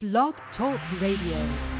Blog Talk Radio.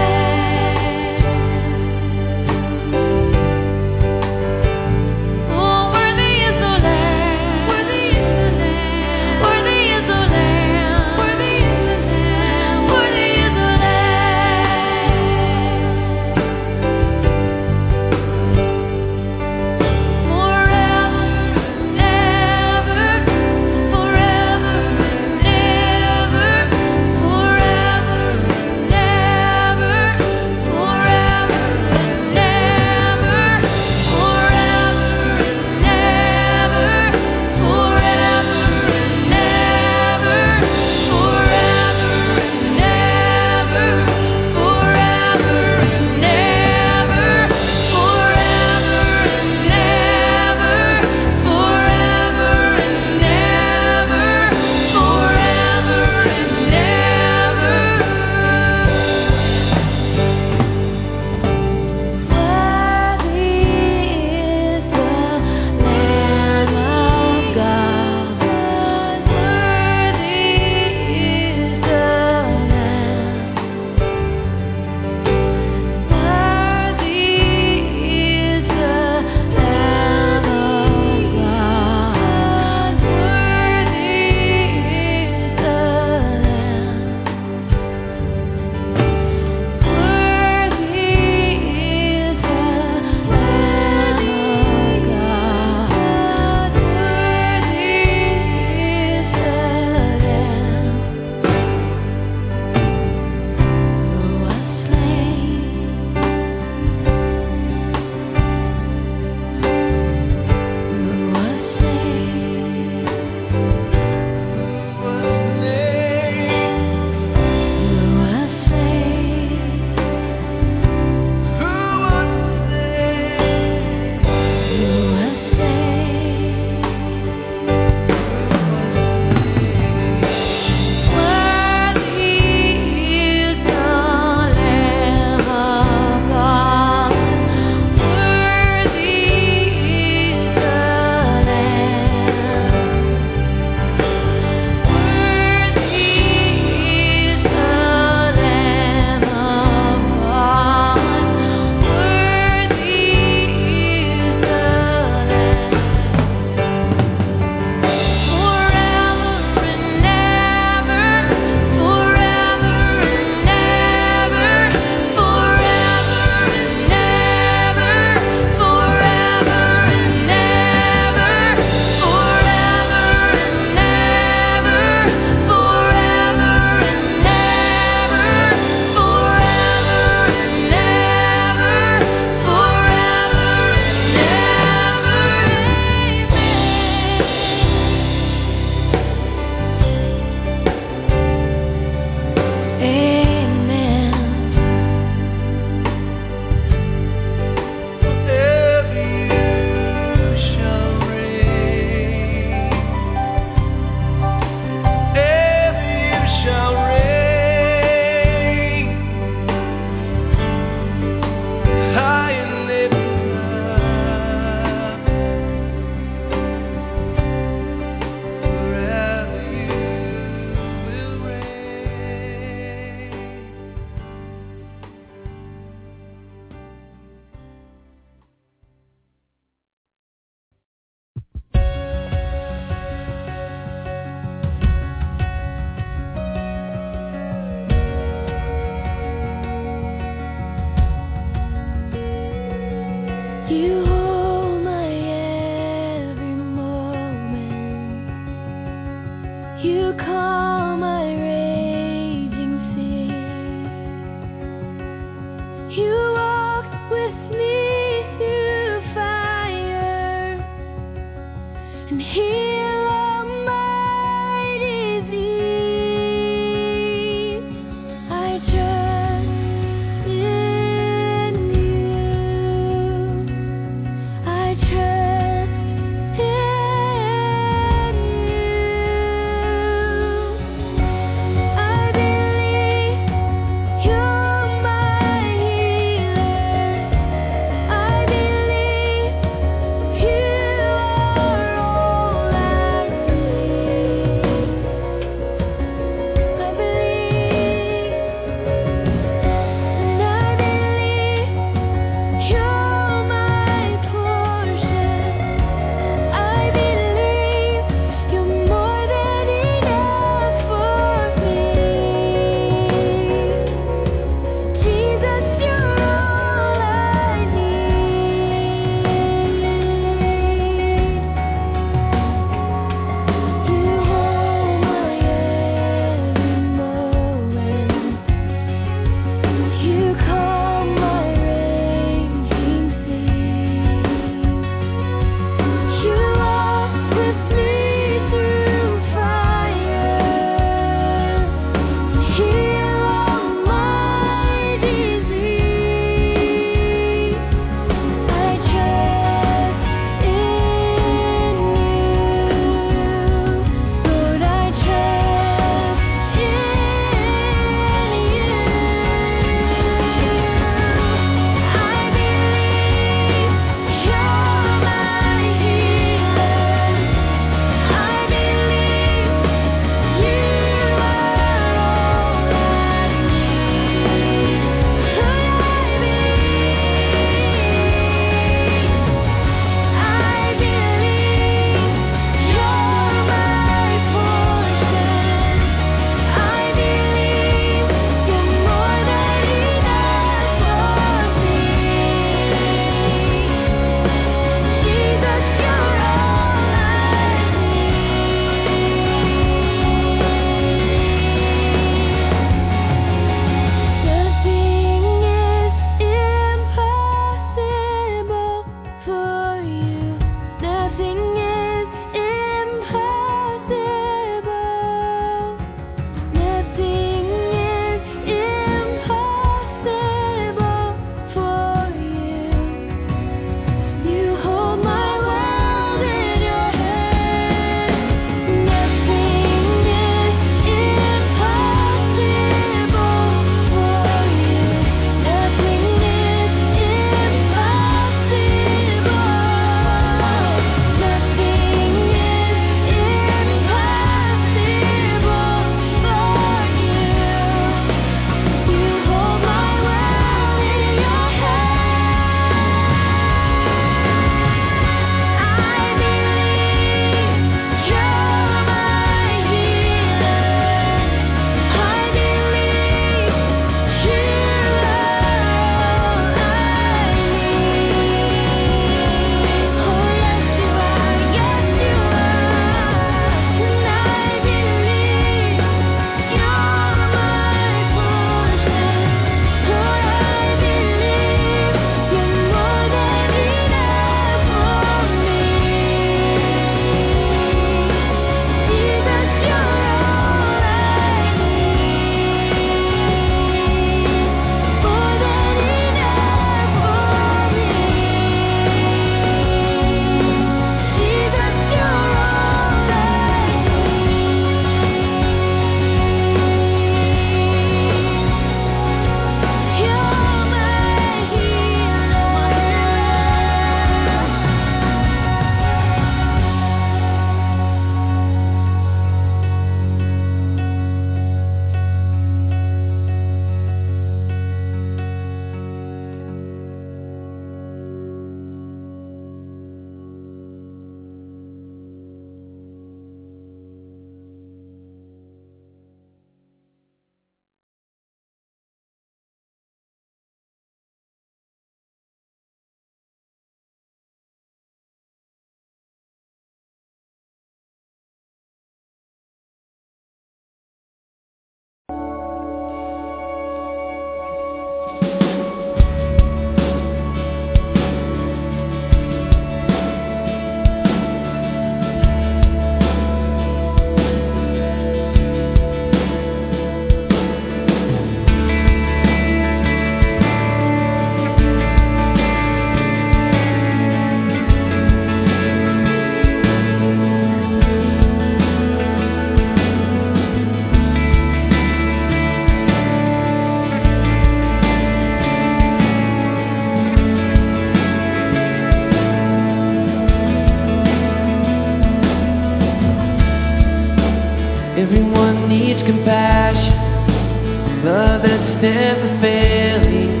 crash. Love that's never failing.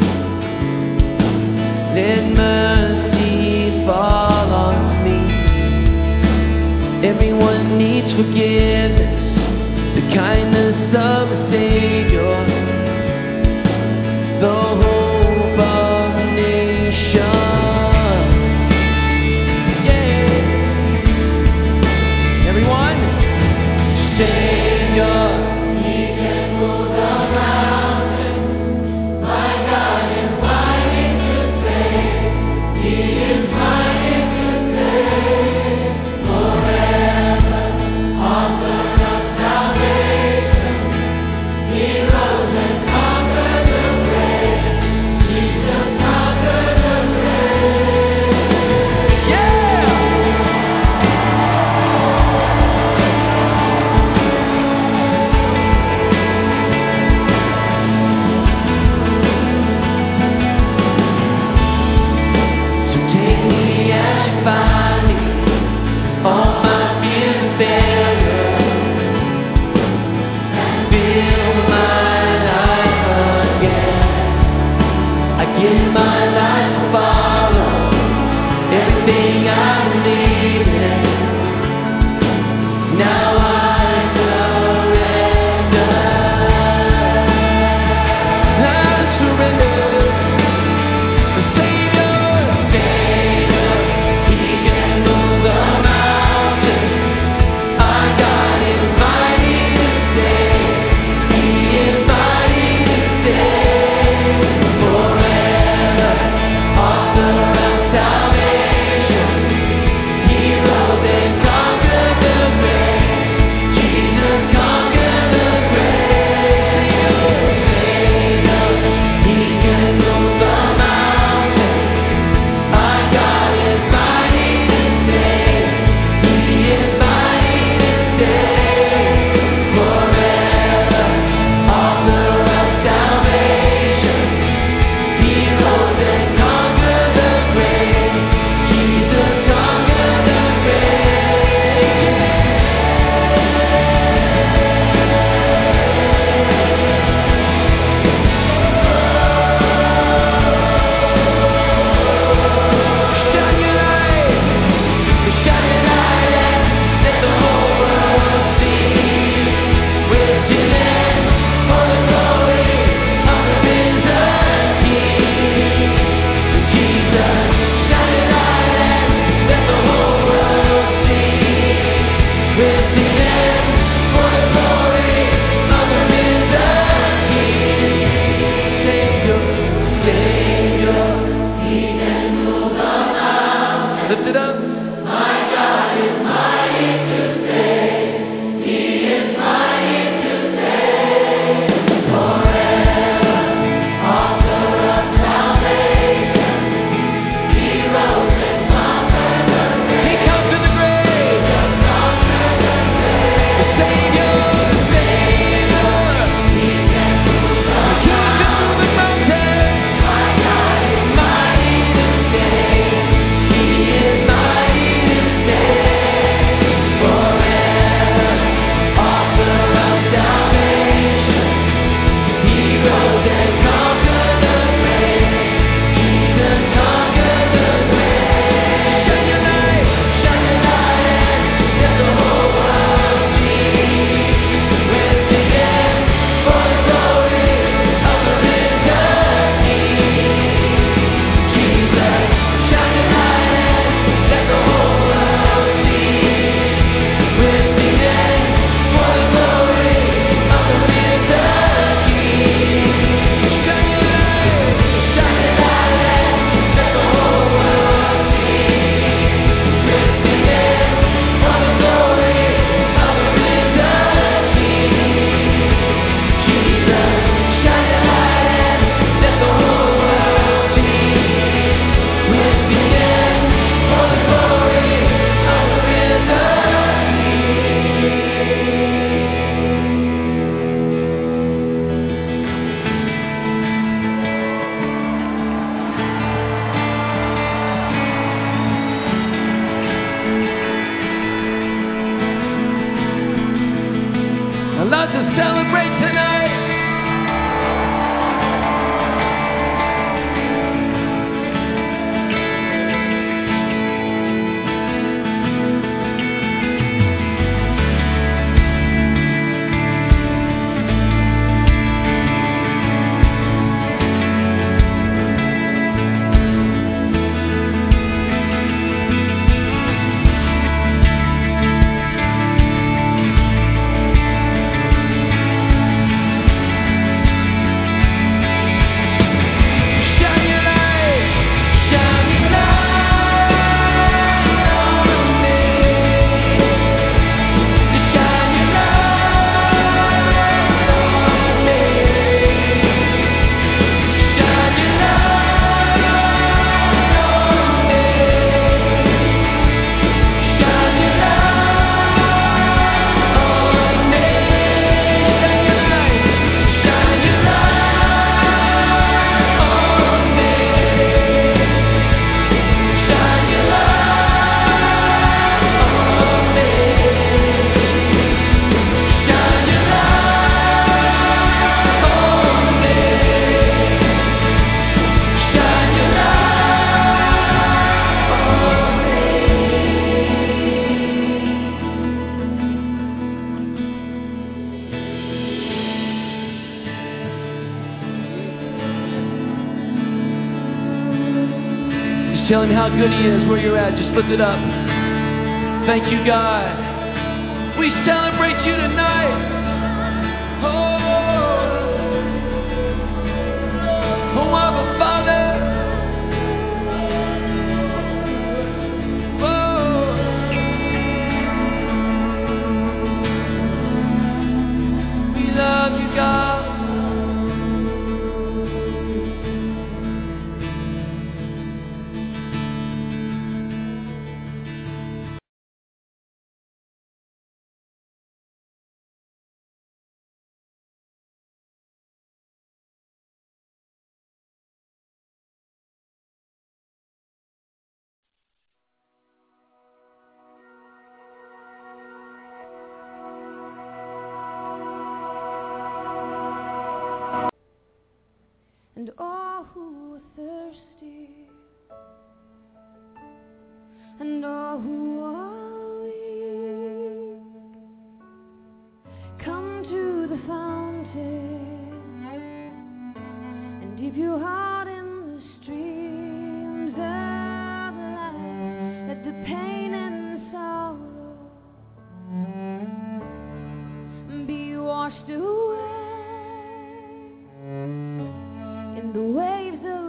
Let mercy fall on me. Everyone needs forgiveness, the kindness. good He is where you're at. Just lift it up. Thank you, God. The waves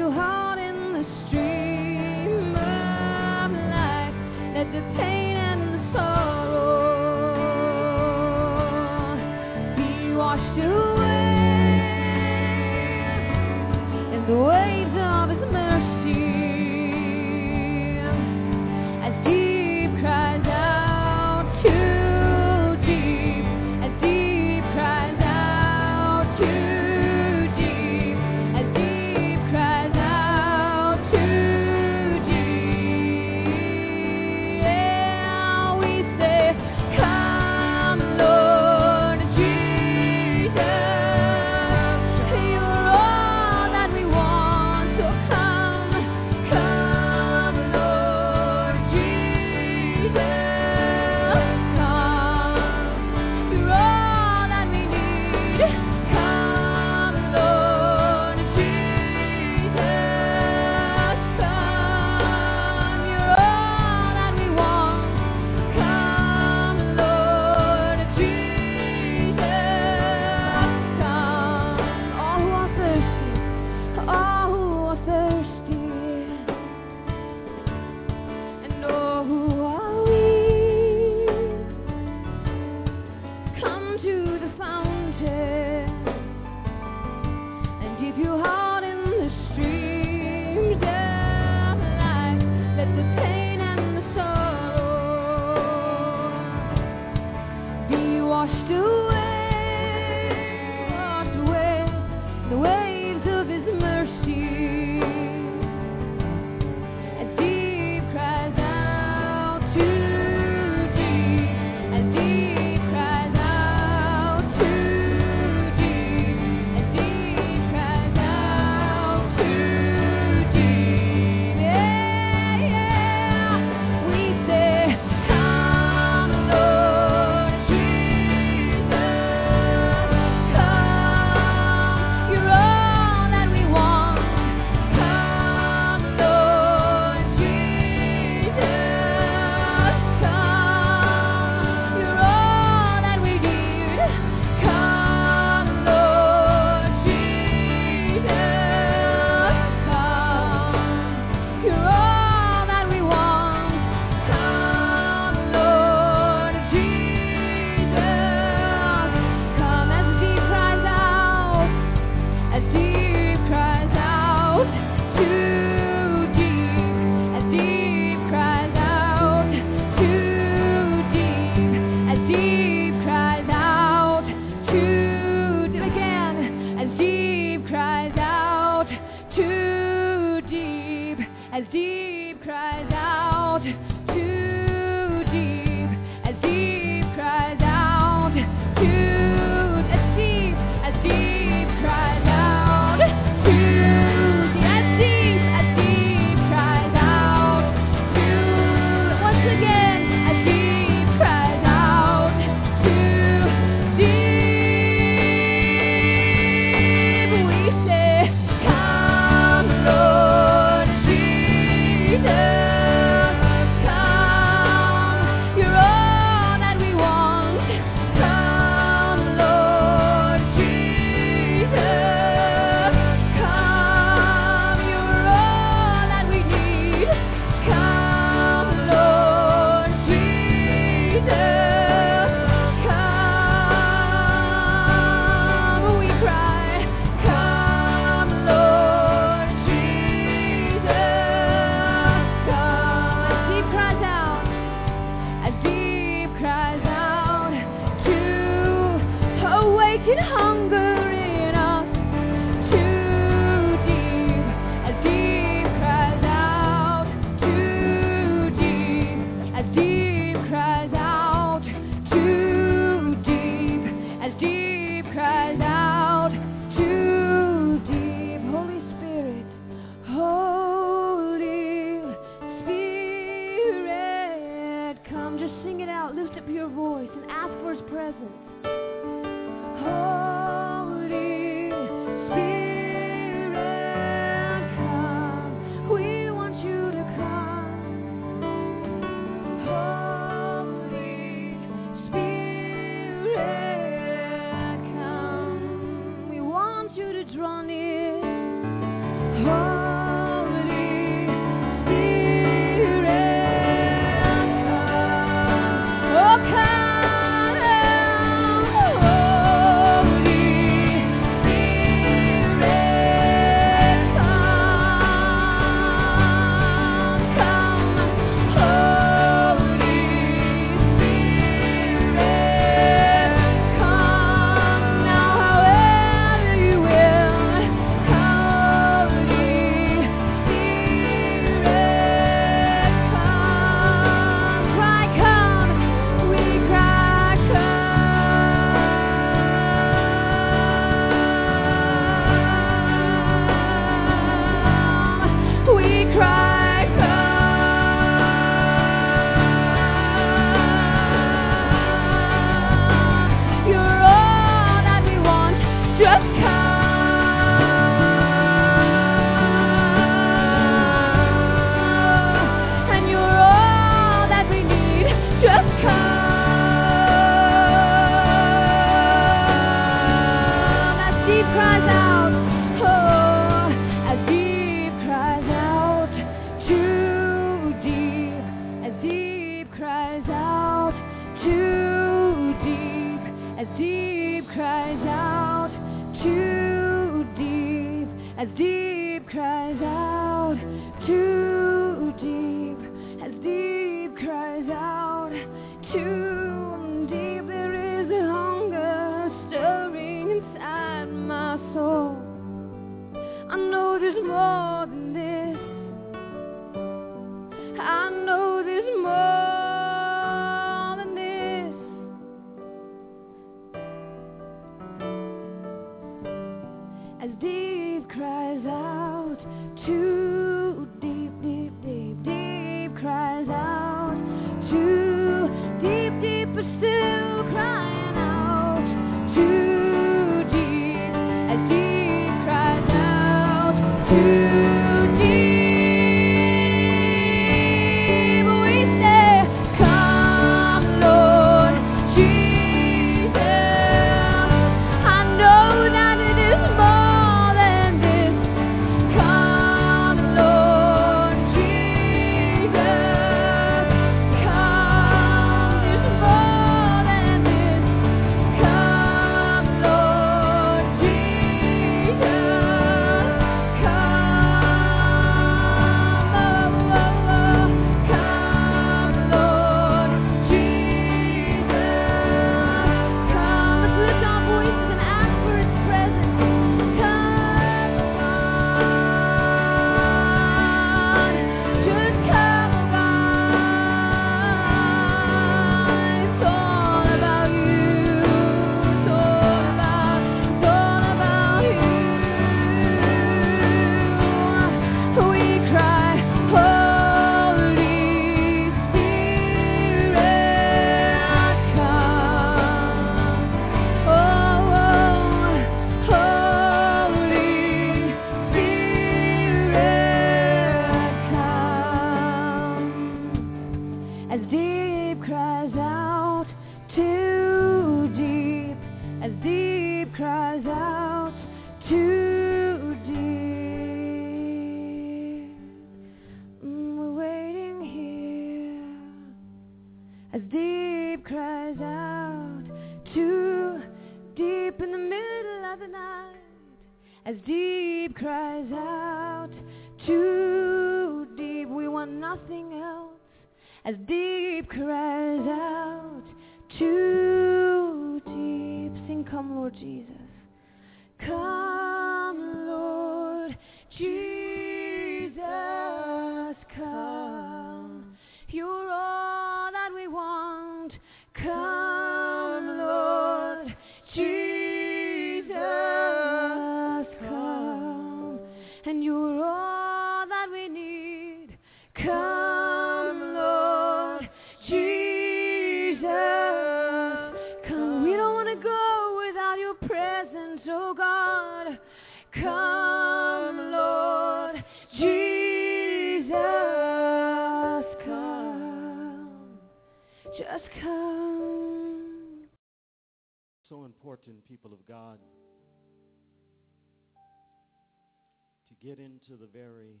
get into the very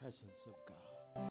presence of God.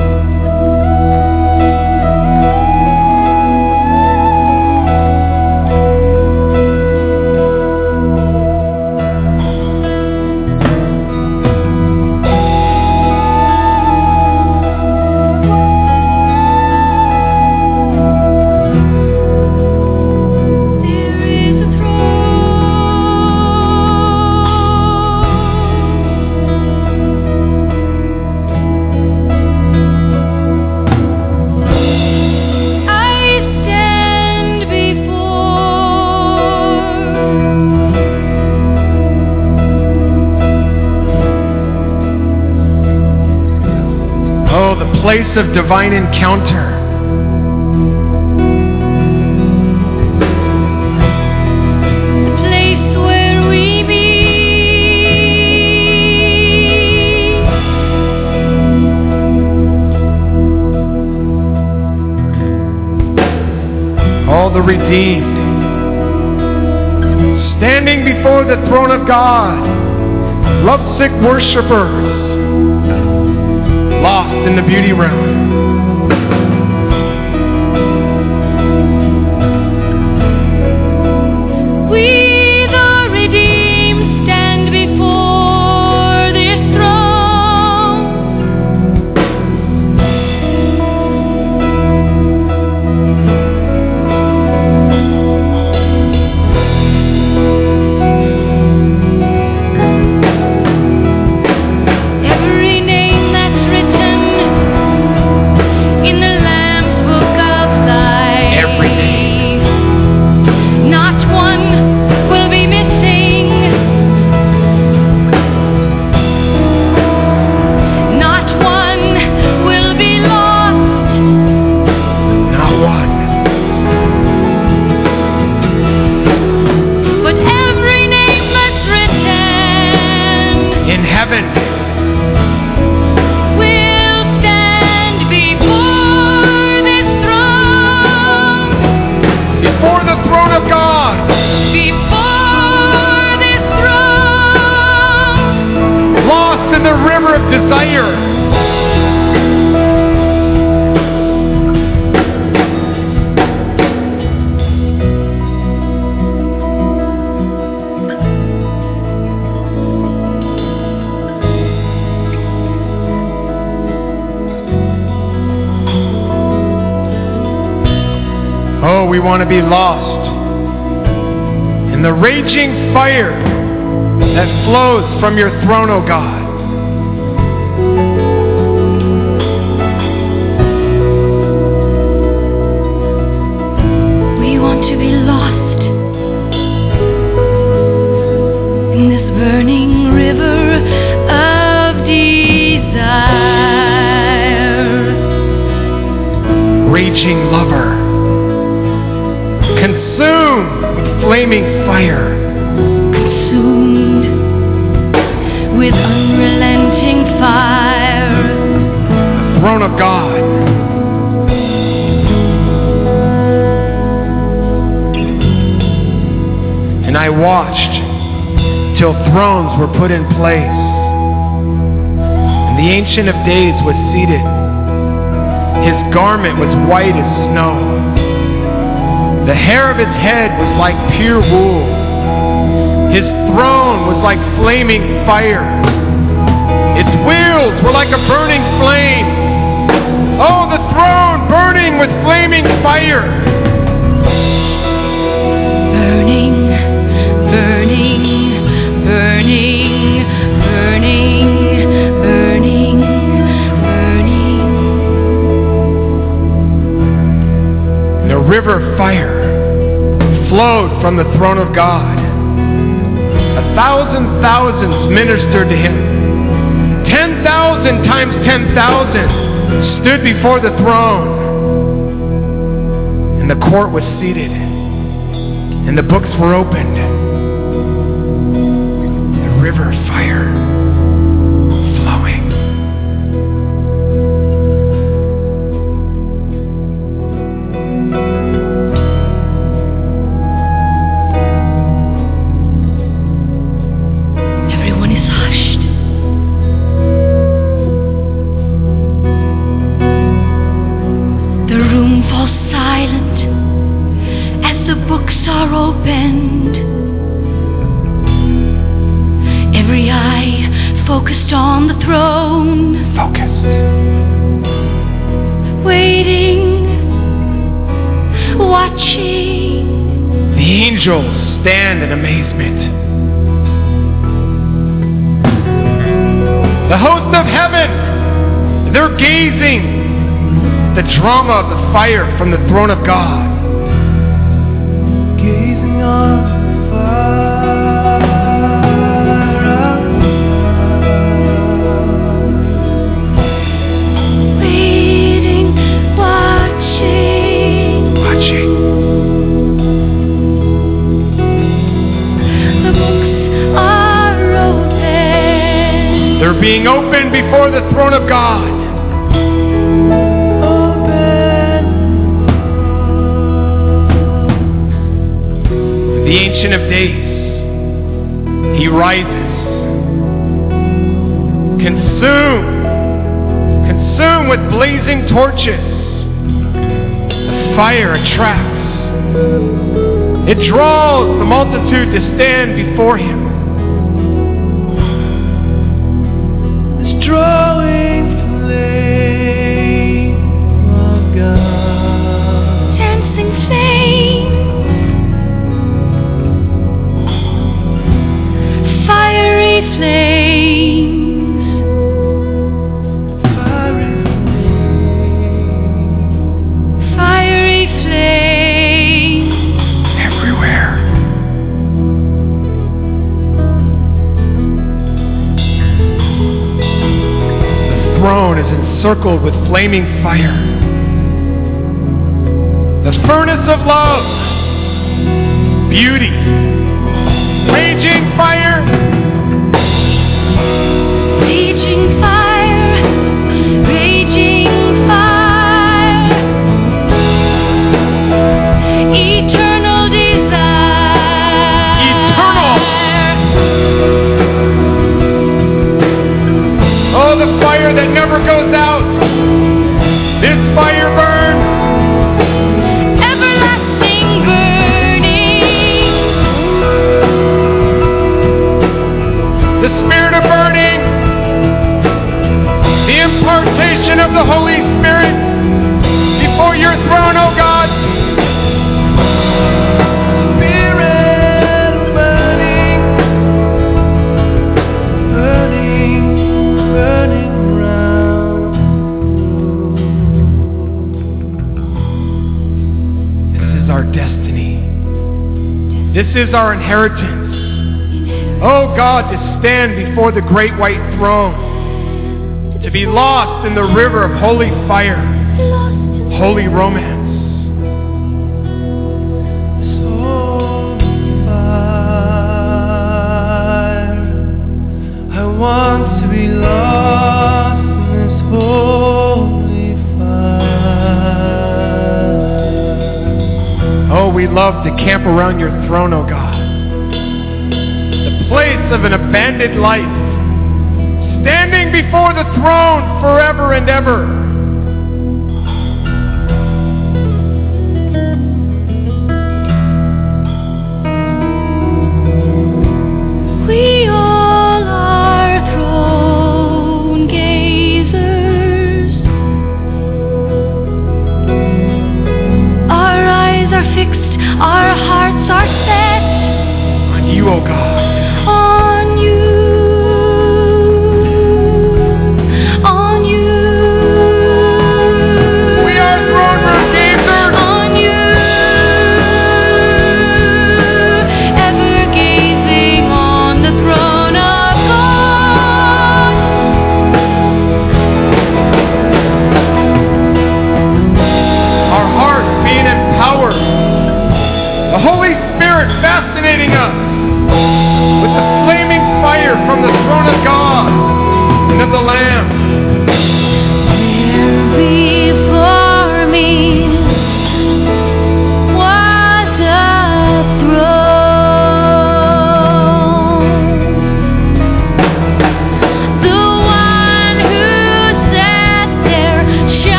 Place of divine encounter. The place where we meet. All the redeemed standing before the throne of God, lovesick worshipers lost in the beauty realm. Want to be lost in the raging fire that flows from your throne, O God. We want to be lost in this burning river of desire. Raging lover, flaming fire. Consumed with unrelenting fire. the throne of God. And I watched till thrones were put in place, and the Ancient of Days was seated. His garment was white as snow. The hair of his head was like pure wool. His throne was like flaming fire. Its wheels were like a burning flame. Oh, the throne burning with flaming fire. burning, burning, burning, burning, burning. And the river fire flowed from the throne of God. A thousand thousands ministered to him. Ten thousand times ten thousand stood before the throne. And the court was seated. And the books were opened. The river of fire drama of the fire from the throne of God. Gazing on the fire. Waiting, watching. Watching. The books are open. They're being opened before the throne of God. Ancient of Days, he rises, consumed, consumed with blazing torches. The fire attracts, it draws the multitude to stand before him. Fire. The furnace of love, beauty, is our inheritance. Oh God, to stand before the great white throne, to be lost in the river of holy fire, holy romance. Love to camp around your throne, O God. The place of an abandoned life. Standing before the throne forever and ever.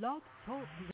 Blog Talk